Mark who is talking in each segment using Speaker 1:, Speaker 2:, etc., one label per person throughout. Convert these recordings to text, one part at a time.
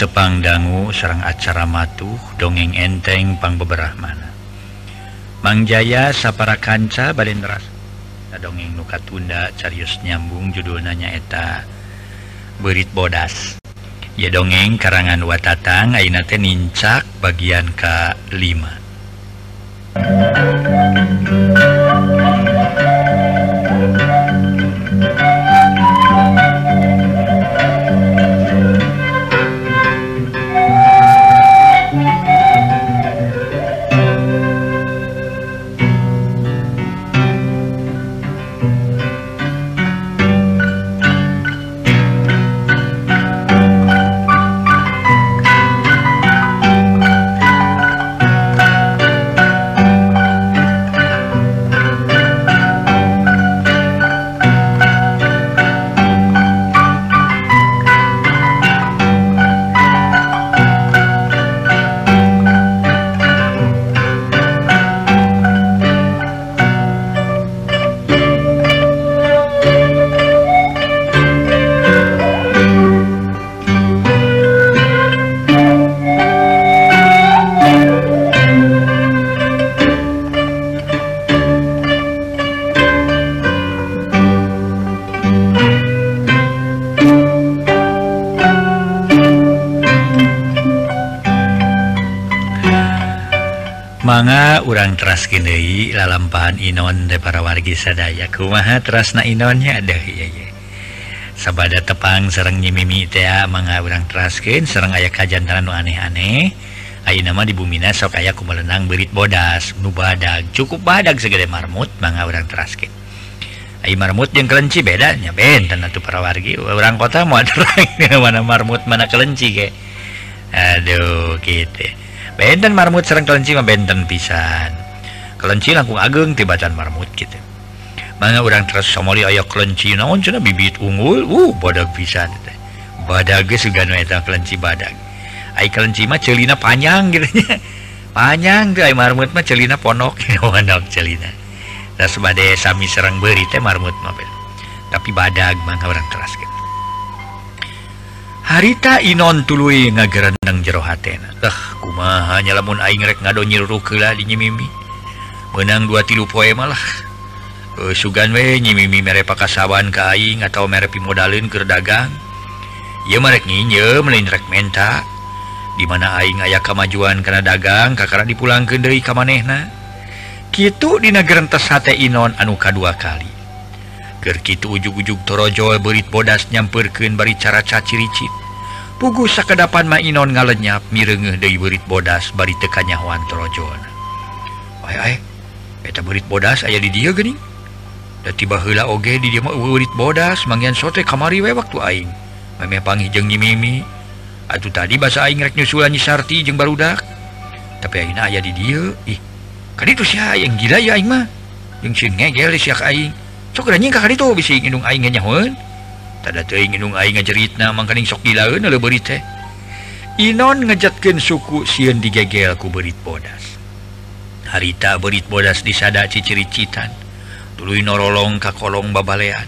Speaker 1: tepang dangu serrang acara matuh dongeng enteng Pangbeberahmana Mangjaya sapara kanca Badenras dongeng nuka tunda Carius nyambung judul nanyaeta berit bodas. Ya dongeng karangan watatang Ainate nincak bagian K5 urang trasskendai la lampahan Inon de para wargi sadaya kumaha trasna Inonnya ada sabada tepang serre nyimimi manga urang trasken serre aya kajjantan aneh-aneh. A nama di bumina so kaya ku melenang berit bodas nu badak cukup badak segede marmut manga urang trasken marmut yang kelenci bedanya benten para wargi orang kota mau mana marmut mana kelenci ke Aduh gitu benten marmut serrang kelenci benten pisan kelenci langkung ageng tibatan marmut gitu. Mana orang terus somali ayah kelenci naon cina bibit unggul uh badag pisan gitu. badag juga eta kelenci badak ay kelenci mah celina panjang gitu. Nya panjang tuh ay marmut mah celina ponok. Gitu celina? Nah sebade sami serang beri teh marmut mah tapi badag mah orang teras gitu. Harita Inon tului ngagerendang jero hatena. Eh kumaha nyalamun aing rek ngadonyil rukela di nyimimi menang dua tilu poe malah. Uh, sugan we nyimimi mere pakasawan kaing atau merepi modalin ke dagang. Ia merek nyinye melindrek menta. Dimana aing ayah kemajuan karena dagang kakara dipulang ke dari kamanehna kitu dina gerentes hate inon anu kadua kali. Gerkitu ujug-ujug torojo berit bodas nyamperken bari cara caciricit. Pugu sakedapan ma inon ngalenyap mirengeh dari berit bodas bari tekanya wan torojo. Wae eta berit bodas aya di dia geni dan tiba oge di dia berit bodas mangian sote kamari we waktu aing. Mami pangi jeung mimi atuh tadi bahasa aing rek nyusulan sarti jeung barudak. Tapi aina aya di dia ih kan itu sih yang gila ya aing mah. Yang si ngegel si aing. Sok ranying ka itu bisa ngindung aing nyahoeun tada teuing ngindung aing ngajeritna mangkaning sok dilaeun leuberit teh. Inon ngejatkeun suku sieun digegel ku berit bodas. harita berit bodas disada ciciri-citan. Dulu norolong ka kolong babalean.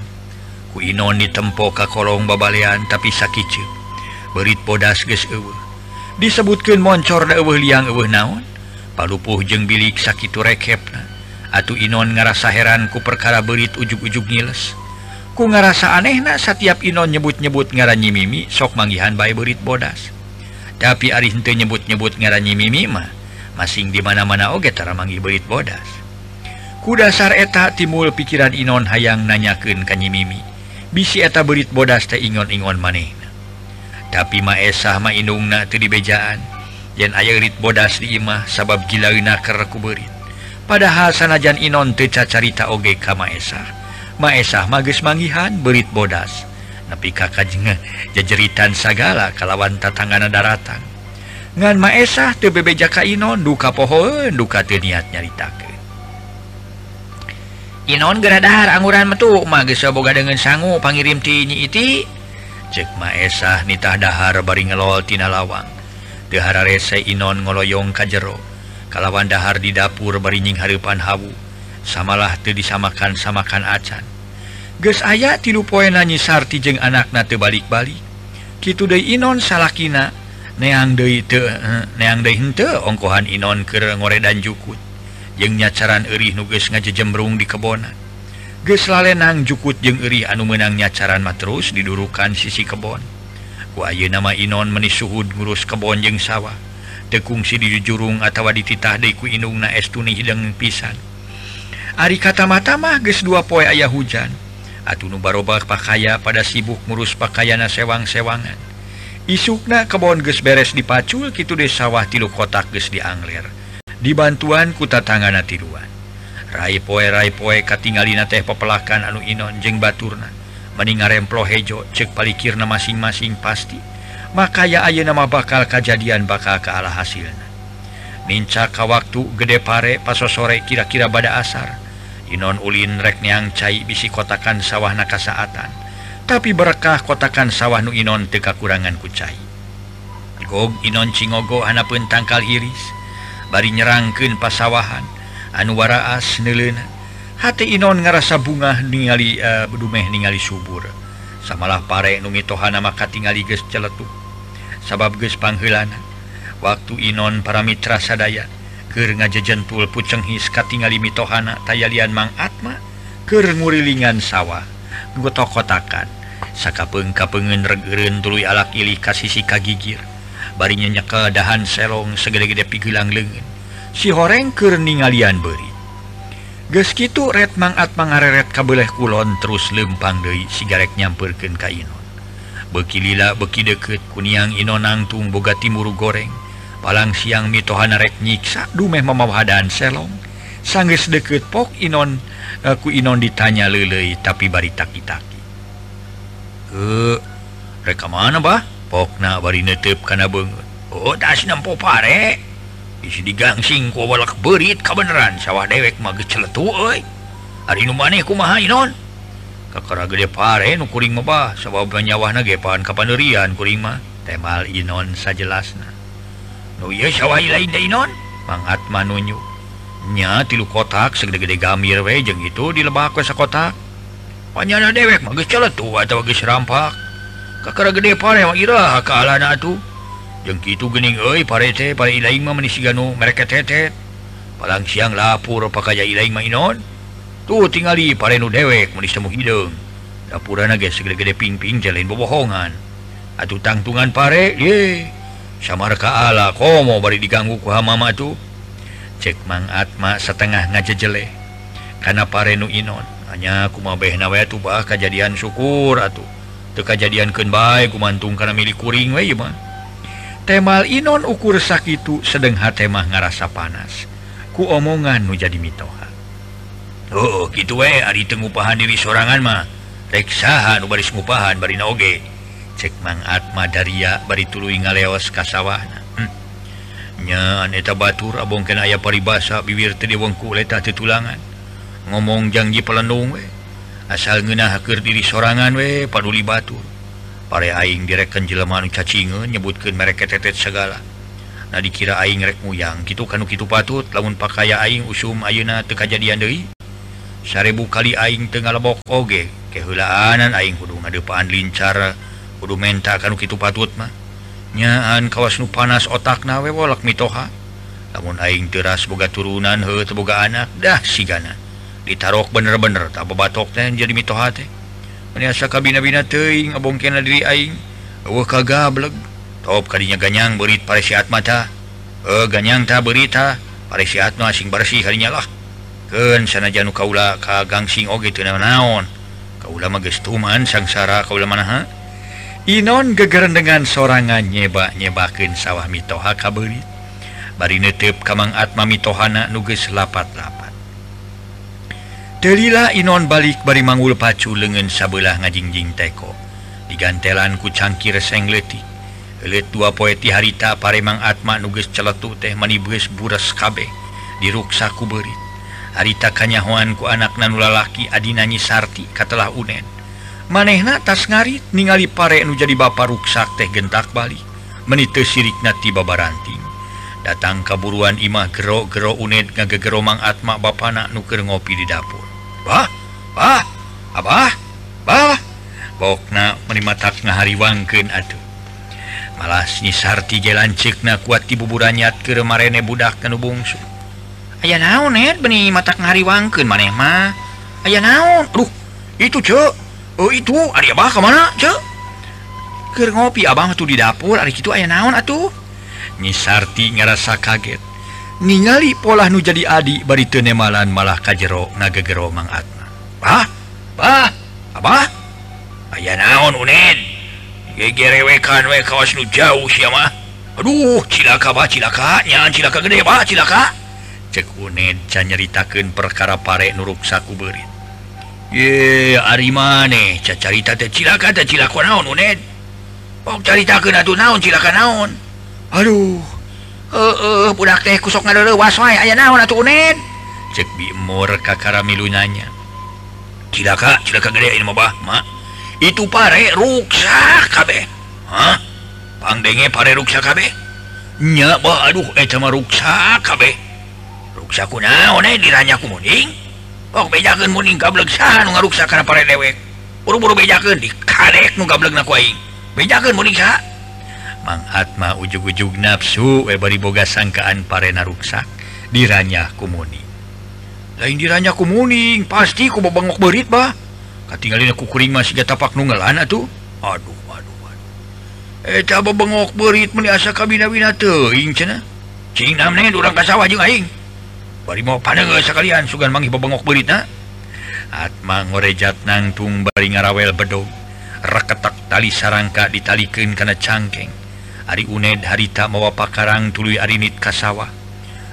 Speaker 1: Ku Inon ditempo ka kolong babalean tapi sakicu berit bodas ge disebutkan moncor da liang eueuh naon? Palupuh jeng bilik sakitu rekepna. Atuh Inon ngerasa heran ku perkara berit ujug-ujug ngiles. Ku ngerasa aneh anehna setiap Inon nyebut-nyebut ngaranyi mimi sok manggihan bayi berit bodas. Tapi ari henteu nyebut-nyebut ngaranyi mimi mah masing dimana-mana ogetara manggi belit bodas. Kudasar eta timbul pikiran Inon hayang nanyaken kanyi mimi. Bisi eta berit bodas teh ingon-ingon maneh tapi maesah mainungna teu dibejaan yen aya rit bodas dimah sabab gila nakerku berit padahal sanajan Inon teca carita oge ka maesah maesah mages manggihan berit bodas. Tapi kakak jenge jejeritan sagala kalawan tatangana daratan. ngan Maesah TBB Jaka Inon duka pohon duka niat nyaritakan Inon geradahar angguran metuk magsa boga dengan sanggu pangirim tinyi iti cek Maesah nitah dahar bari ngeloltina lawang. Dehara rese Inon ngoloyong kajero kalawan dahar di dapur barinying harepan hawu. Samalah te disamakan samakan acan. Ges aya tilu poe nanyi sarti jeung anak na tebalik-balik Kitu De Inon salahkina neang eh, neang ongkohan Inon ke ngore dan jukut. Jeung nyacaran Erih nuges ngaje jembrung di kebonan. Geslalenang jukut jeung Erih anu menang nyacaran matrus didurukan sisi kebon. Wahyu nama Inon menis suhud ngurus kebon jeng sawah. Tekungsi di jurung atautawa dititah Deku Inung na estuni hidang pisan. Ari kata-matamah ges dua poe ayah hujan. Atunu barobak pakaya pada sibuk ngurus pakaian na sewang-sewangan. isukna kebon ges beres dipacul gitu de sawah tilu kotak ges diangler. Dibantuan kuta tangana tiruan Rai poe Rai poe katingalina teh pepelakan anu Inon jeng baturna. Meninga remplo hejo cek palikirna masing-masing pasti. Maka ya aya nama bakal kejadian bakal keala hasilnya minca ka waktu gede pare paso sore kira-kira bada asar. Inon ulin rek neang cai bisi kotakan sawah nakasaatan tapi berkah kotakan sawah Nu Inon teka kurangan kucai. Gog Inon Cinggo anak tangkal Iris bari nyerangkeun pasawahan anu waraas neuleunan. Hati Inon ngerasa bunga ningali uh, bedumeh ningali subur. Samalah pare numi tohana maka tingali geus celetuk sabab geus pangheulana waktu Inon para mitra sadaya keur ngajejentul pucenghis katingali mitohana tayalian Mang Atma keur ngurilingan sawah. gotok-kotakan sakapung pengen regerun tulu alak ili kasisi kagigir barinya kedahan selong segede-gede pigilang lengan si horeng keninggalian beri Geski itu red mangat mangareret kabeleh kulon terus lempang Dei sigarek nyamperken kainon bekilila beki deket kuniang Inonangtung boga timuru goreng. Palang siang mitohanarek nyiksa dumeh memawahadaan selong sangges deket pok Inon eh, aku Inon ditanya lele tapi bari taki-taki eh reka mana bah? Pokna bari netep karena banget oh das nampo pare. Isi digangsing ku walak berit kebenaran sawah dewek mah celetu euy. Hari nu maneh kumaha Inon. Kakara gede pare nu kuring mah bah. Sabab nyawahna ge pan kapanerian kuring mah. Temal Inon sajelasna. Nu ieu sawah lain da Inon? Mangat manunjuk nya tilu kotak segede-gede gamir wejeng itu di lebah ke sakotak Panyana dewek mah geus celetu atawa geus rampak. Kakara gede pare mah ira ka alana atuh. Jeung kitu geuning euy pare teh pare ilaing mah menisi ganu mereka tetet. Palang siang lapur pakaya ilaing mah inon. Tuh tingali pare nu dewek menis temu hideung. Dapurana geus gede-gede ping-ping jalain bobohongan. Atuh tangtungan pare, ye. Samar ka ala komo bari diganggu ku hamama tuh. cek mang Atma setengah ngaja jeleh karena parenu Inon. Hanya aku mau nawe tuh bah kejadian syukur atuh. Tuh kejadian kenbai kumantung karena milik kuring we mah. Temal Inon ukur sakitu sedang hatemah ngarasa panas. Ku omongan nu jadi mitoha. Oh gitu we ari tengupahan diri sorangan mah. Reksahan nu bari ngupahan bari oge. Cek mang Atma daria bari tulu ngaleos kasawahna nyaeta Batur abong ke aya paribasa bibir tadi wengku letah tulangan. Ngomong janji pelendung we. Asal ngena hakir diri sorangan we paduli Batur. Pare aing direkkan jeleman cacinge nyebutkan mereka tetet segala. Nah dikira aing rek muyang. Gitu kanu gitu patut lamun pakaya aing usum ayeuna teu kajadian deui. Sarebu kali aing teu ngalebok oge kehulaanan aing kudu ngadepaan lincar kudu menta kanu gitu patut mah. nyaan kawas nu panas otak nawe wolak mitoha. Namun aing teras boga turunan he teboga anak dah si gana ditarok bener-bener tak bebatok teh jadi mitoha teh. Menyasa kabina-bina teing abongkena diri aing. Eueuh kagableg top kadinya ganyang berit paresiat mata eh ganyang tak berita paresiat nu asing bersih harinya lah. Ken sana janu kaula ka gangsing oge teu naon kaula mah geus tuman sangsara kaula manaha Inon gegerendengan sorangan nyebak-nyebaken sawah mitoha kabeli bari netep kamang atma mitohana nuges lapat-lapat. Delila Inon balik bari manggul pacu lengan sabelah ngajingjing teko. Digantelan ku cangkir seng letik dua poeti harita paremang atma nuges celetu teh manibes buras kabeh. Diruksa ku berit harita kanyahoan ku anak nanulalaki adinanyi sarti katalah unen. manehna tas ngarit ningali pare nu jadi ba ruksak teh gentak Bali menite sirik sirikna tibabaranting datang kaburuan Imah gero-gero unit ngagegeromang atma Bapak nuker ngopi di dapur. Bah Bah Abah Bah. Bokna menerima tak ngahariwangkeun aduh malas nyisarti jalan cekna kuat di buburanyat ke remarene budak kanu bungsu.
Speaker 2: Aya naon net beni matak ngahariwangkeun maneh mah. Aya naon?
Speaker 1: Duh itu cok Oh itu Ari Abah kemana ce?
Speaker 2: Ker ngopi Abang tuh di dapur Ari itu aya naon atuh?
Speaker 1: nyisarti ngerasa kaget. Ningali pola nu jadi adi bari teu nemalan malah kajero ngagegero Mang Atma. Bah? Bah? Abah? Aya naon unen? Gegerewekan we kawas nu jauh sia mah. Aduh, cilaka bah cilaka, nya cilaka gede bah cilaka. Cek unen can nyeritakeun perkara pare nuruk saku beurit. ye Ari maneh cacarita cilaka teh cilaka naon oh, carita ke naon cilaka naon?
Speaker 2: Aduh. Eh uh, budak teh kusok was aya naon
Speaker 1: cek bimor kakara milunanya cilaka cilaka gede ini mah bah ma. itu pare ruksak kabeh. Hah pangdenge pare ruksak kabeh? Nya bah aduh eta mah ruksak kabeh. Ruksa kunaon eh, diranya ku muning Oh, bejakenmuning gablegsahan ngaruksa karena pare dewek buru-buru bejaken di kadek nu gablek na kuaing bejaken muning saha Mang Atma ujug-ujug nafsu we bari boga sangkaan pare naruksak diranya ku muning lain diranya ku muning pasti ku bebengok berit bah katinggalin aku kuring masih gak tapak nunggalan atuh. Aduh aduh aduh. Eta bebengok berit meni asa kabina-bina teuing cenah. Cing namne urang ka sawah jeung aing. bari mau pan sekalian sugan mang bengok berita Atma ngorejat nangtung bari ngarawel bedog reketak tali sarangka ditalikan karena cangkeng. Ari uned harita mawa pakarang tulu arinit kasawa.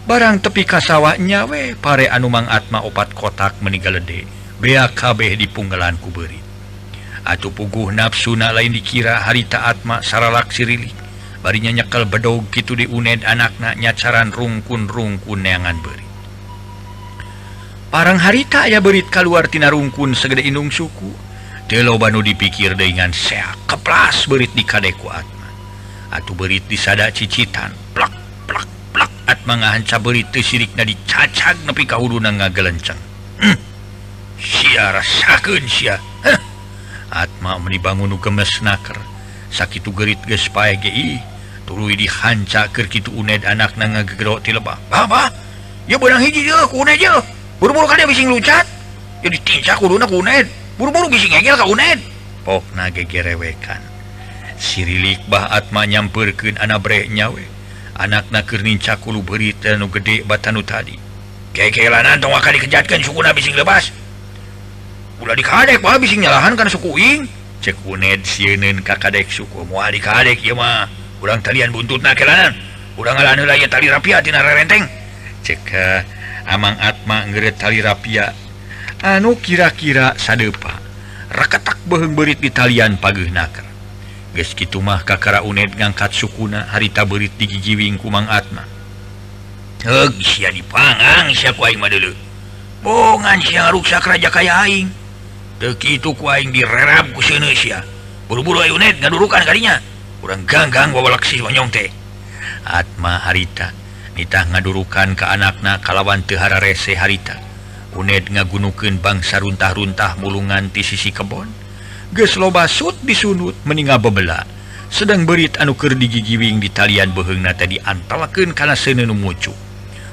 Speaker 1: Barang tepi kasawa nyawe pare anumang Atma opat kotak meninggal lede kabeh di punggalan kuberi Atuh puguh nafsu na lain dikira harita Atma saralak sirilik barinya nyekel bedog gitu di uned anaknya nyacaran rungkun-rungkun neangan beri parang harita aya berit keluartina rungkun segede inung suku. Telo Banu dipikir dengan sea keplas berit di kadeku Atma atuh berit disada cicitan plak plak plak. Atma ngahanca berit sirik na dicacag nepi kahuduna ngagelenceng. Hm. sia rasakeun sia. Huh. atma meni bangunu gemes naker. Sakitu gerit geus pae ge tuluy dihanca keur kitu uned anak na ngagegero ti lebah. Bah ya benang hiji je ku uned jeuh buru-buru kan dia bising lucat. Ya ditinjak kuduna ku Uned buru-buru bising ngegel ka Uned pokna gegerewekan. Sirilik bah atma nyamperkeun anak brek nyawe. Anakna keur nincak ulu berita nu gede batanu tadi. Kekelanan tong akan dikejatkan sukuna bising lebas. Ulah dikadek bah bising nyalahan karena suku ing. Cek uned sieun ka kadek suku. Moal dikadek ieu mah. Urang talian buntutna kelanan. Urang ngalan heula ieu tali rapiat tina rerenteng. Cek eh, Amang Atma ngeret tali rapia. Anu kira-kira sadepa raketak beheng berit di talian pageh naker. Geus gitu mah kakara uned ngangkat sukuna harita berit di digigiwing kumang Atma. Heug sia dipangang sia ku aing bongan sia ngaruksa raja kaya aing. Teu kitu ku aing direrap ku seuneu buru-buru ayeuna ngadurukan kalinya Kurang ganggang wawalaksi wanyong teh. Atma harita nitah ngadurukan ke anakna kalawan Tehara rese harita. Uned ngagunukeun bangsa runtah-runtah mulungan di sisi kebon. Geus loba sut disunut meninga bebela sedang berit anuker digigiwing di talian behengna tadi antalakeun karena senenu mucu.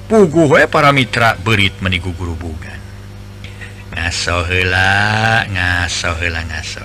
Speaker 1: Pugu we para mitra berit meniku gurubugan ngaso heula ngaso heula ngaso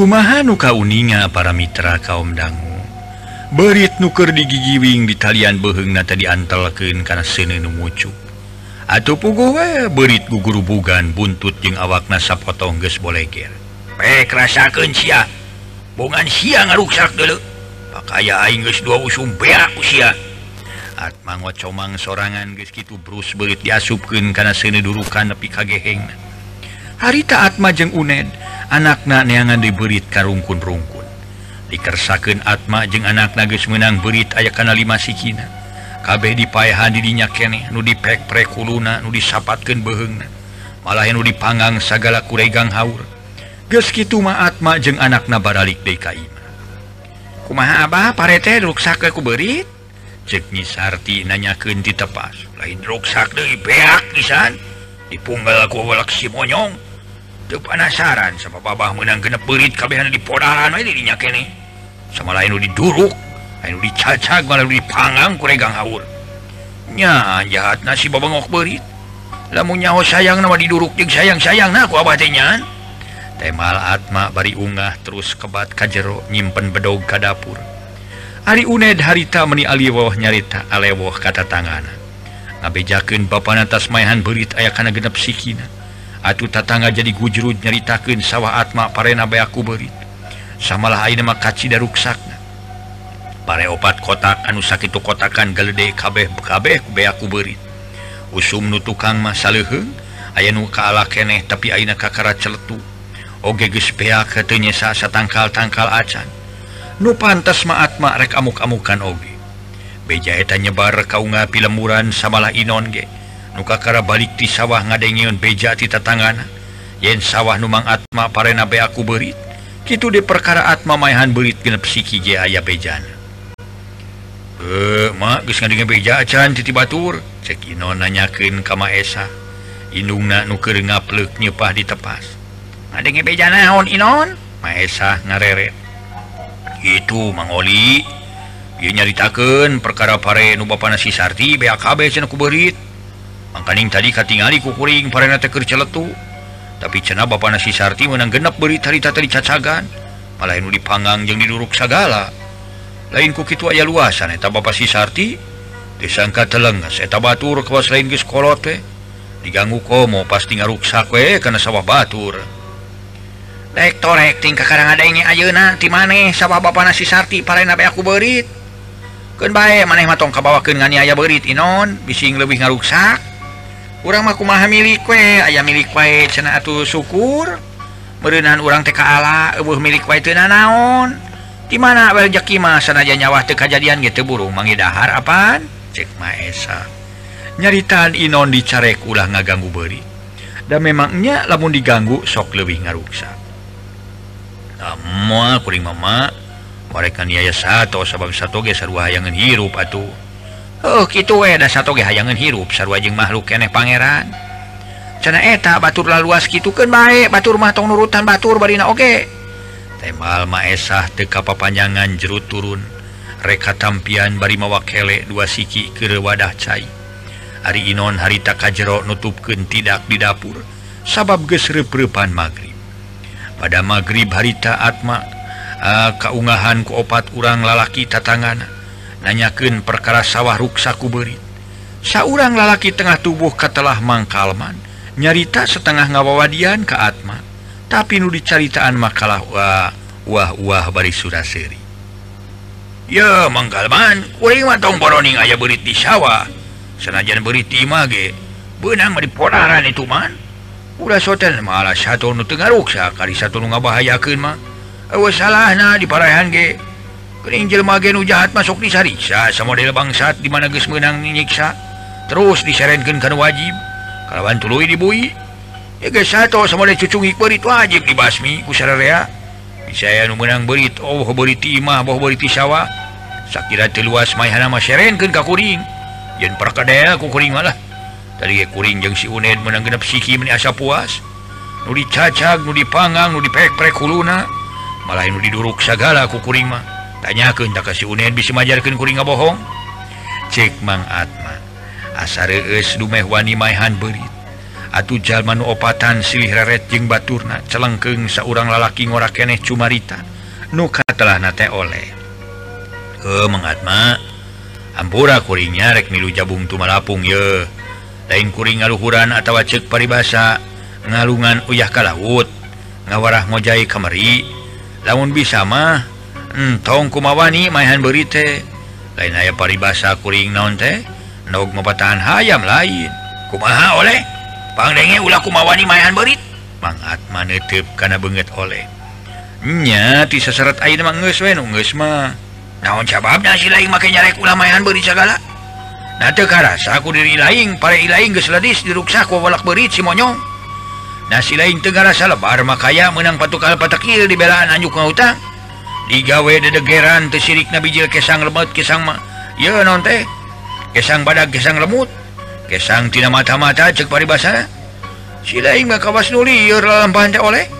Speaker 1: kumahanu kauninga para mitra kaum dangu? Berit nuker di gigiwing di talian beheng na tadi antalken karena sene numucu atau pugowe berit guguru bugan buntut jeung awakna sapotong geus boleger. Pek
Speaker 2: rasakeun sia. Bongan sia ngaruksak dulu pakaya aing geus dua usum beak usia
Speaker 1: at mangot comang sorangan geus gitu brus berit diasupken karena sene durukan nepi kagehengna harita atma jeng uned. anakaknya neangan diberit karungkun-rungkun. Dikersaken Atma jeung anak nagis menang berit aya kana 5 sikina. Kabeh dipayahan didinya kene nu dipekprekuluna nu disapatkan beheng malah nu dipanggang sagala kuregang haur. Geskitu ma Atma jeung anak nabaralik DKI
Speaker 2: kumaha Abah parete ruksak ku berit?
Speaker 1: Ceknyi Sarti nanyakeun ditepas lain
Speaker 2: ruksak deui beak pisan. Dipunggal aku walak si monyong. panasaran sama babah menang genep berit kabehan di podalan wae eh, dirinya kene. Sama lain udah diduruk, lain udah dicacag, malah udah dipanggang kuregang haur. Nya, jahat nasi babangok berit. Lamun nyaho sayang nama diduruk jeung sayang-sayang nah ku abah teh nyan. Temal Atma bari ungah terus kebat ka jero nyimpen bedog ka dapur. Ari Uned harita meni aliwoh nyarita alewoh kata tangana. Ngabejakeun bapak tas mayhan berit aya kana genep sikina. Atuh tatangga jadi gujurud nyaritakeun sawah Atma parena bayaku berit. Samalah ayeuna mah kaci daruksakna. Pare opat kotak anu sakitu kotakan galedek kabeh kabeh bayaku berit. Usum nu tukang mah saleuheung aya nu kaala keneh tapi ayeuna kakara celetu. Oge geus peak henteu nyesa satangkal-tangkal acan. Nu pantas mah Atma rek amuk-amukan oge. Beja eta nyebar kaunga pilemuran samalah inon ge. nukakara balik di sawah ngadengion beja ti tatangan yen sawah numang atma parena be aku berit gitu di perkara atma mayhan berit genep siki ge aya bejana. Eh mak geus ngadengeun beja acan titi batur cek ino nanyakeun ka maesa indungna nu keur ngapleuk nyepah di tepas. Ngadengeun beja naon inon?
Speaker 1: Maesa ngareret itu mangoli Inya ditaken perkara pare nu Bapak nasi Sarti BKB berit angkaning tadi katingali kukuring para teker celetu tapi cena Bapak nasi Sarti menang genap beri tarita tadi cacagan malahin dipanggang yang diduruk sagala lain ku itu aya luasan eta Bapak si Sarti? Disangka telengas eta batur kewas lain geskolot teh diganggu komo pasti ngaruksak we eh, karena sawah batur.
Speaker 2: Dek torek tingkah karang ada ini ayeuna ti maneh sabah bapak nasi sarti parena be aku berit. Keun bae maneh matong kabawakeun ngani aya berit inon? Bising leuwih ngaruksak urangmakumaha milik kue ayah milik wa cena atuh syukur. Berenan orang TK ala uh milik wa itu naon dimana rezekimah sanaja nyawa teka kejadian gitu burung mangidahar apa cek Maesa nyaritaan Inon dicarek ulah ngaganggu beri dan memangnya lamun diganggu sok lebih ngaruksa. Semua kuring mama. Mereka niaya satu sebab satu geser wayangan hirup atuh. Oh gitu ada satu hayangan hirup sarwajeng makhluk eneh pangeran. Cana eta baturlah luas gitu kan baik batur matong nurutan batur barina oke okay. temal maesah teka papanjangan jerut turun. Reka tampian bari mawakele dua siki ke wadah cai. Hari inon harita kajjero nutupken tidak di dapur sabab gesrep-repan pada magrib harita atma ah, uh, kaungahan ku opat urang lalaki tatangana nanyaken perkara sawah ruksaku beri seorang lalaki tengah tubuh katalah mangkalman nyarita setengah ngawawadian ke Atma tapi nu dicaritaan makalah wah wah wah bari sudah seri. Ya mangkalman kuring matong boroning ayah berit di sawah. Senajan berit di mage benang di poraran itu man. Udah soten malah satu nu tengah ruksa kali satu nu ngabahayakeun mah. Awas salah nah di parahan ge. Keringjil magen jahat masuk di Sarisa sama model bangsat di mana guys menang nyiksa terus diserenkan kan wajib. Kalawan tulu dibui. Ya guys satu sama model cucung berit wajib dibasmi kusararea saya nu menang berit oh berit imah boh berit sawah sakira teluas mayhana maserenkan ka kuring. Yen perkadea ku kuring malah. Tadi kuring jeung si Uned menang genep siki meni asa puas. Nu dicacag nu dipanggang nu dipek-prek kuluna malah nu diduruk sagala ku kuring mah. tanyakan tak kasih Unen bisa majarkan kuring bohong? Cek Mang Atma. Asareus dumeh wani mayhan berit
Speaker 1: atuh jalman opatan silih reret jeung baturna celengkeng seorang lalaki ngora keneh cumarita. Nu katelahna teh oleh. Heuh mengatma ampura kuringnya rek milu jabung tumalapung ye. Lain kuring ngaluhuran atau cek paribasa ngalungan uyah ka laut ngawarah ngojai kamari. Lamun bisa mah Hmm, tong kumawani mainan berite. Lain aya paribasa kuring non teh nog mepatahan hayam lain kumaha oleh pangdenge ulah kumawani mainan berit. Mangat manetip karena banget oleh nya ti seserat air mah geus we nu geus mah naon sababna si lain make nyarek ulah mainan berit sagala. Nah teu karasa aku diri lain pare ilaing geus ledis diruksa ku walak berit si monyong. Nah si lain teu karasa lebar makaya menang patukal patakil di belaan anjuk ngahutang digawe dedegeran tersirik Nabijil kesang lebet kesangmah ya non teh? Kesang badak kesang lemut? Kesang tina mata-mata cek paribasa? Si lain mah kawas nuli lampahan oleh?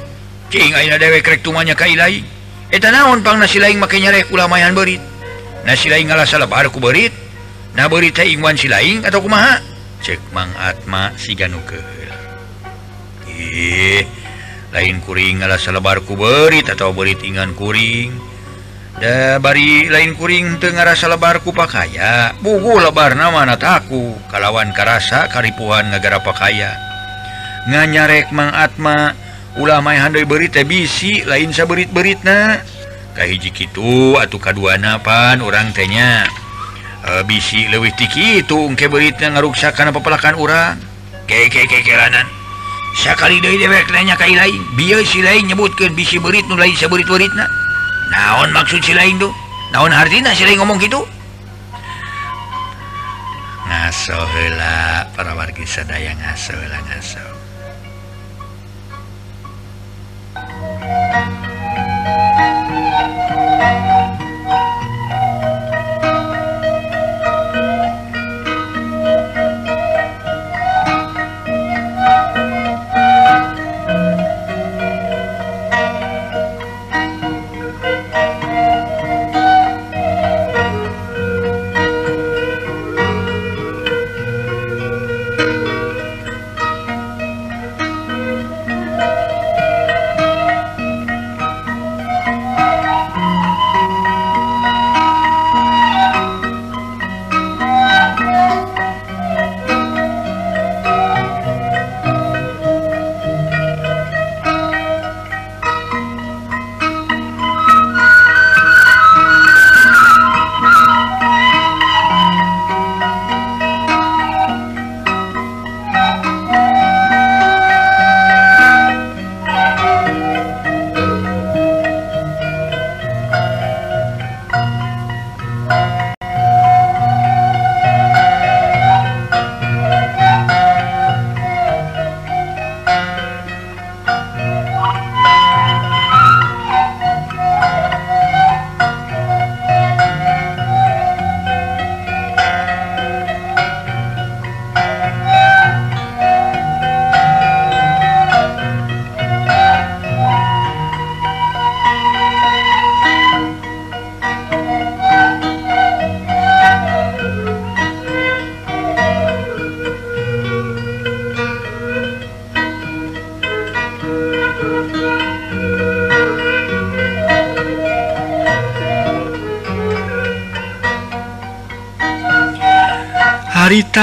Speaker 1: Cing aina dewe krek tumanya ka ilai eta naon pang nasi lain make nyarek ulamayan berit nasi lain ngalah salah baru ku berit na berit teh ingwan si lain atau kumaha? Cek mang atma si ganukeul ih lain kuring ngalah selebar ku berit atau berit ingan kuring da bari lain kuring tengarasa lebar ku pakaya bugu lebar nama nataku kalawan karasa karipuhan ngagara pakaya nganyarek Mang Atma ulama handai berita bisi lain saberit-berit na kahiji kitu atau kedua napan orang tanya e, bisi lewih tiki itu engke beritnya ngaruksakan pepelakan orang ke kekelanan sekali deweknya lain biar si lain nyebutkan bisi berit nu lain seberit berit na naon maksud si lain tuh naon artinya si lain ngomong gitu? Ngaso heula para wargi sadaya ngaso heula ngaso.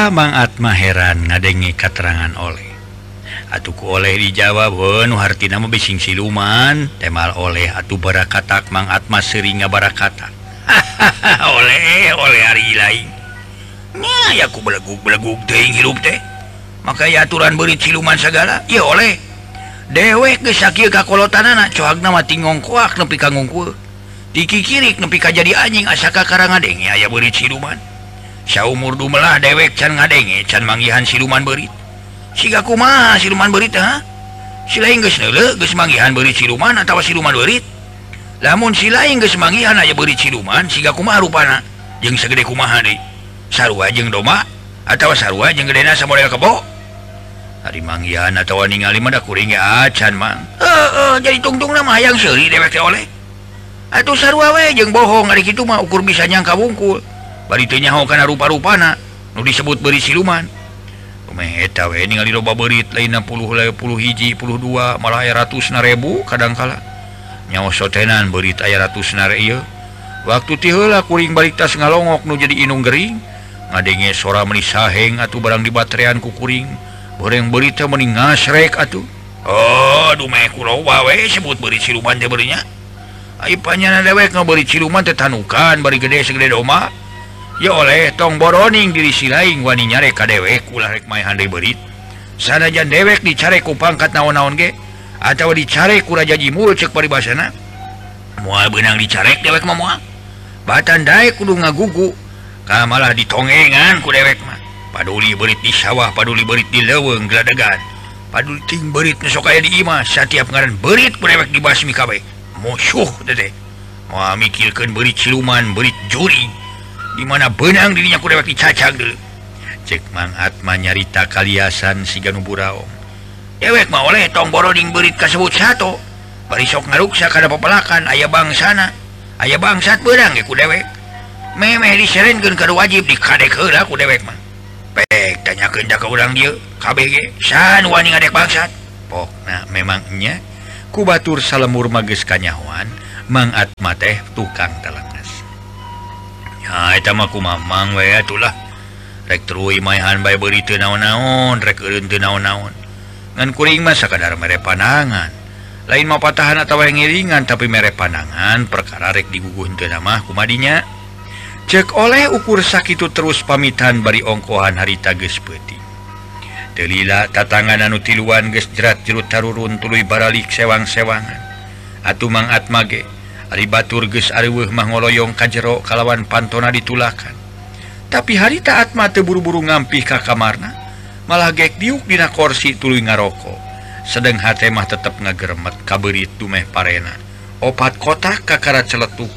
Speaker 1: Mangatma heran ngadenge katerangan oleh. Atuhku oleh dijawab Weuh harti nama bising siluman. Temal oleh atuh bara katak Mangatma sering ngabara kata oleh oleh hari lain nah aku beleguk-beleguk teh hirup teh. Maka ya aturan berit siluman segala ya oleh. Dewek geus sakieun ka kolotanana coagna mati ngongkoak nepi ka ngungkul. Dikikirik nepi ka jadi anjing asaka karang denge aya berit siluman. umur dumelah dewek can ngadenge. Can manggihan siluman berit. Sigaku mah siluman berit ha? Sila geus neule geus manggihan berit siluman atau siluman berit. Namun sila geus manggihan aja berit siluman sigaku kuma rupana jeng segede kumaha deh sarua jeung doma atawa sarua jeung gedena samodel kebo? Hari manggihan atau ningali mah kuring ya ah, acan mang. Heeh uh, jadi tungtung nama yang seri dewek oleh. Atau sarwa we jeng bohong hari itu mah ukur bisa nyangka bungkul baritnya karena rupa-rupana nu disebut beri siluman.
Speaker 2: Loba berit lain 60 hiji2 malah ratus narebu kadangkala. Nyawa sotenan berita ratus na waktu tilah kuring baritas ngalongok nu jadi inung Gering. Ngadenge sora menisaheng atau barang di bateran kukuring goreng berita meningasrek atuh. Oh sebut beri siluman deberinya Ayo panya dewek ngeberi siluman tetanukan bari gede segede doma ya oleh tong boroning diri si lain wani nyareka dewek ulah rek may handai berit sanajan dewek dicare ku pangkat naon-naon ge atau dicare ku raja jimul cek paribasana. Mual benang dicarek dewek mah moal batan dae kudu ngagugu ka malah ditongengan ku dewek mah. Paduli berit di sawah paduli berit di leweng geladegan paduli ting berit nu kaya di imah setiap ngaran berit ku dewek dibasmi kabeh. Musuh dede mau mikirkan berit siluman berit juri. dimana benang dirinya kuda bagi cacang dulu. Cek Mang Atma nyarita kaliasan si Ganuburaong dewek mau oleh tong boroding berit kasebut satu. Barisok ngaruksa kada pepelakan ayah bangsana ayah bangsat benang ya ku dewek. Memeh diserenkeun kada wajib dikadek heula kudewek mah. Pek tanyakeun da ka urang dieu. KBG san wani ngadek bangsat pokna memangnya? Ku batur salemur mages kanyahoan Mang Atma teh tukang telang aku Mamang we itulah. Rekhan beri naon-naon reun naon-naon. Ngan kuring masa kadar mere panangan. Lain mau patahan atau yang ngiringan tapi mere panangan perkara rek diguguhun tenamah kumadinya. Cek oleh ukur sakitu terus pamitan bari ongkohan harita geus peti Delila tatangan anu tiluan geus jerat jerut tarurun tuluy baralik sewang-sewangan. Atu Mang mage Aribaturges ariweh mangoloyong kajjero kalawan pantona ditulakan. Tapi hari taat mate buru-buru ngampih ka kamarna malah gek diuk dina korsi tuluy ngaroko sedang hate mah tetep ngageremet kaberit dumeh parena. Opat kotak kakara celetuk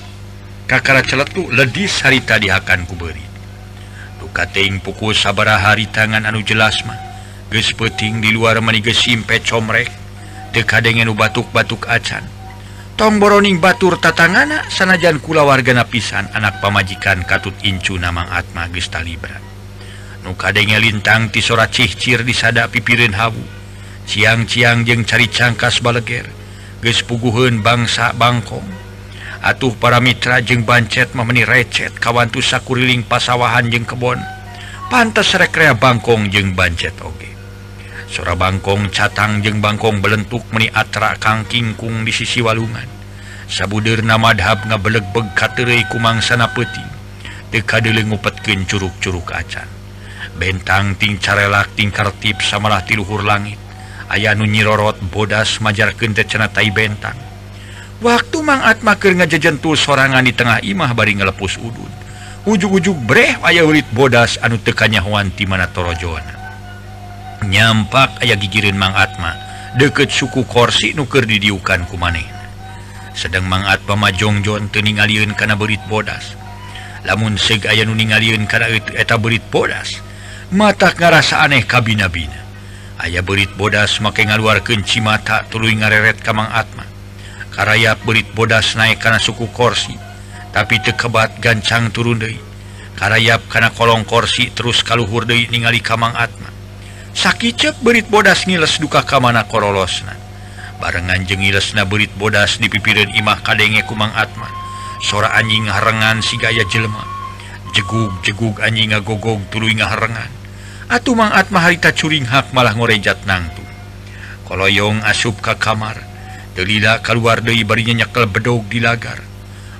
Speaker 2: kakara celetuk ledis harita dihakan kuberi dukating pukul sabara hari tangan anu jelas mah geus peting di luar mani simpe comrek deka dengan batuk-batuk acan. tomboroning Batur tatangana sanajan kula wargana pisan anak pamajikan katut Incu namang Atma Gesta Libra nukadenge lintang tisora cihcir disada pipirin hawu. Siang-ciang jeng cari cangkas baleger gespuguhun bangsa Bangkong. Atuh para mitra jeng bancet memeni recet kawantu sakuriling pasawahan jeng kebon. Pantas rekrea Bangkong jeng bancet oge. Sora Bangkong catang jeung Bangkong belentuk meni atra kangkingkung di sisi walungan. Sabudir namadhab ngabeleg-beg katerai kumang sana peti. Dekade lengupetkeun curug-curug acan. Bentang ting carelak ting kartip samalah tiluhur langit. Aya nu nyirorot bodas majarkeun teh cenah tai bentang. Waktu Mang Atma keur ngajejentul sorangan di tengah imah bari ngelepus udud. Ujug-ujug breh aya urit bodas anu teu kanyahoan ti mana torojoana. nyampak aya gigirin Mang Atma. Deket suku korsi nuker didiukan ku maneh. Sedang mangat pamajongjon tening alien kana berit bodas. Lamun seg aya nuning alien kana eta berit bodas mata ngarasa aneh kabina-bina aya berit bodas make ngaluarkeun cimata tuluy ngareret ka Mang Atma. Karayap berit bodas naik kana suku korsi tapi tekebat gancang turun deui. Karayap kana kolong korsi terus kaluhur deui ningali ka Mang Atma. sakitcep berit bodas ngiles duka kamana korolosna barengan jeng ilesna berit bodas di pipirin imah kadenge kumang Atman sora anjing harengan si gaya jelma jegug-jegug anjing ngagogog tulu ngaharengan atuh Mang Atma harita curing hak malah ngorejat nangtu. Koloyong asup ka kamar. Delila keluar dari barinya nyekel bedog di lagar.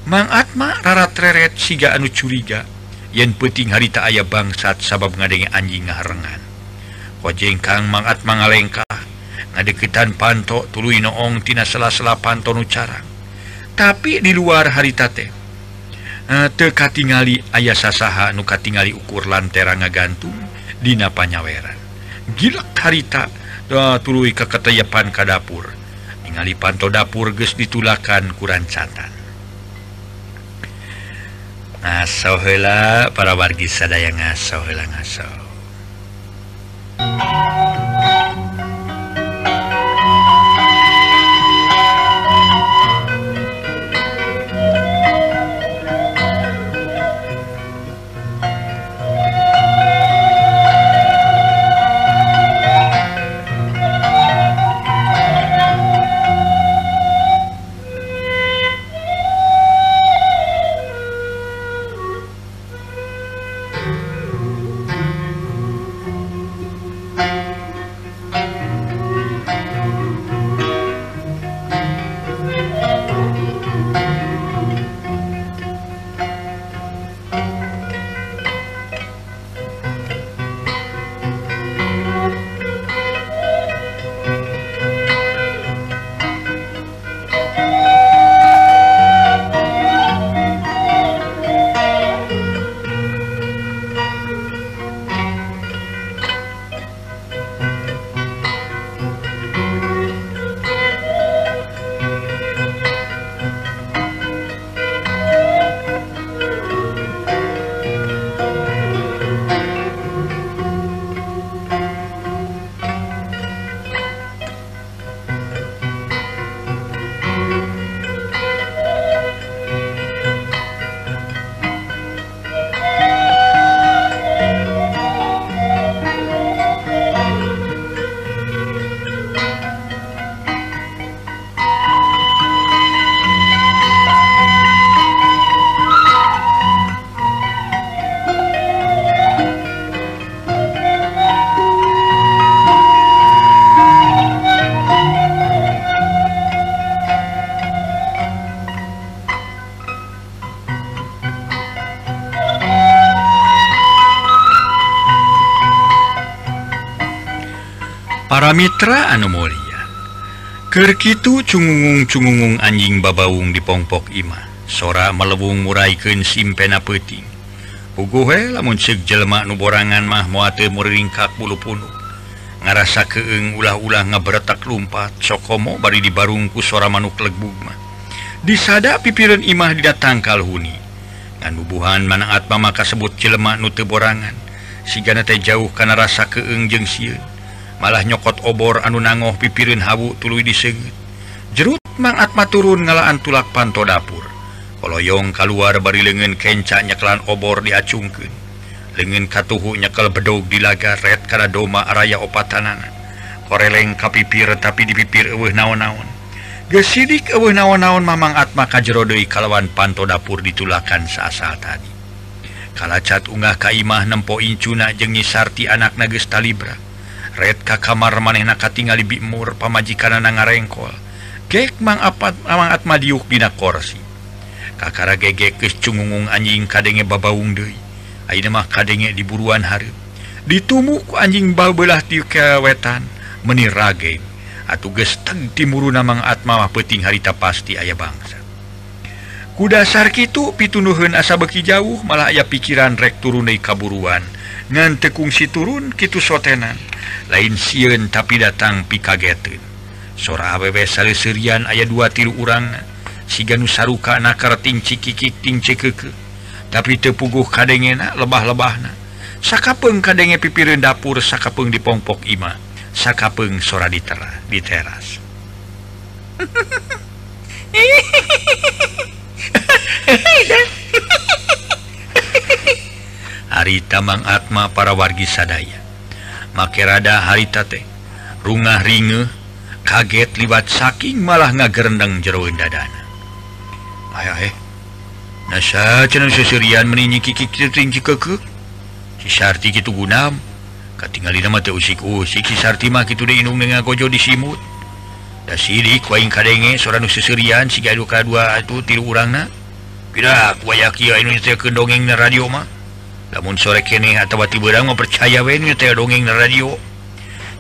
Speaker 2: Mang Atma rara treret siga anu curiga. Yen peting harita ayah bangsat sabab ngadenge anjing ngaharengan kojeng Kang mangat mangalengkah ngadekitan panto tului noong tina sela-sela panto nu carang. Tapi di luar hari tate e, eh, teka tingali ayah sasaha nuka tingali ukur lantera ngagantung dina panyaweran. Gilak harita eh, da tului ke keteyapan ka dapur. Ningali panto dapur ges ditulakan kurang catan ngaso hela para wargi sadaya ngaso hela ngaso.
Speaker 1: Música Pamitra anu Mulia. Kerkitu cungungung-cungungung anjing babaung dipongpok Imah sora melebung muraiken simpena peting puguhe lamun seg jelma nuborangan mah muate muringkak bulu-punuh ngarasa keeng ulah-ulah ngebretak lumpat sokomo bari dibarungku sora manuk legbugma disada pipiran Imah didatang kalhuni dan bubuhan manaat mama kasebut jelma nute borangan. Sigana teh jauh karena rasa keeng jeng siun malah nyokot obor anu nangoh pipirin hawu tulu disegit jerut mangatma turun ngalaan tulak panto dapur. Koloyong keluar bari lengen kenca nyekelan obor diacungken lengen katuhu nyekel bedog di laga red karena doma araya opatanan koreleng kapipir tapi dipipir eueuh naon-naon. Gesidik eueuh naon-naon mamang atma kajrodoi kalawan panto dapur ditulakan saasal tadi. Kalacat unggah kaimah nempo incuna jeng nyisarti anak nages talibra. Red ka kamar maneh katingali bimur pamajikan na ngarengkol. Gek mang apat amangat madiuk dina korsi. Kakara gege keus cungungung anjing kadenge babaung deui. Ayeuna mah kadenge di buruan hareup. Ditumu ku anjing babelah ti wetan meni rage atuh geus teg timuruna mang atma mah peuting harita pasti aya bangsa. Ku dasar kitu pitunuheun asa beki jauh malah aya pikiran rek turun deui kaburuan. ngan tekungsi turun Kitu sotenan lain siun tapi datang pikageten sora awewe sale Syrian ayah dua tilu urang. Siga nusaruka nakartingcikiktingceke tapi tepuguh kadengena lebah-lebahna Sakapeng kadenge pipirin dapur Sakapeng dipongpok Ima. Sakapeng sora ditera di teras. hari Tamang Atma para wargi sadaya. Makerada harita teh rungah ringe kaget liwat saking malah ngagerendang jeroin dadana. Ayo eh Nasa cenah seserian meninyi kiki cicing cikeke Cisarti gitu gunam. Katingali nama teh usik-usik Cisarti mah gitu deh inung dengan gojo disimut. Dasidik waing kadenge soranu seserian Siga dua itu atuh tiru urangna. Kira kuayak iya inung teh kendongeng na radio mah. namun sore kini atauwati berang percaya wenyu teh dongeng radio.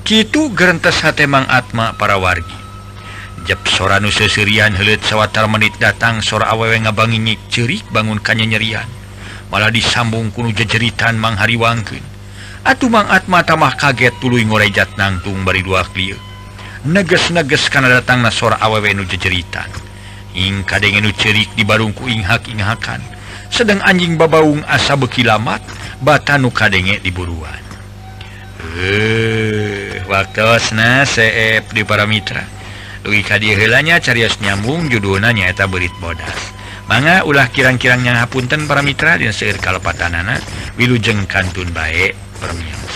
Speaker 1: Citu gerentes Hatemang Atma para wargi jeb sora nu sesirian helit sawwatar menit datang sora awewe ngabangingi cerik bangun kanya nyerian malah disambung kuno jejeritan Mang Hariwangkeun. Atuh Mang Atma tamah kaget tuluy ngorejat nangtung bari dua klieu neges-neges karena datang na sora awewe nu jejeritan. Ing kadenge nu cerik di barungku inghak inghakan sedang anjing babaung asa bekilamat batanu kadenge di buruan. Eh waktu na seep di para mitra Lui kadihelanya carios nyambung judulnya eta berit bodas. Manga ulah kirang-kirangnya hapunten para mitra dan seir kalepatanana wilujeng kantun baik permiang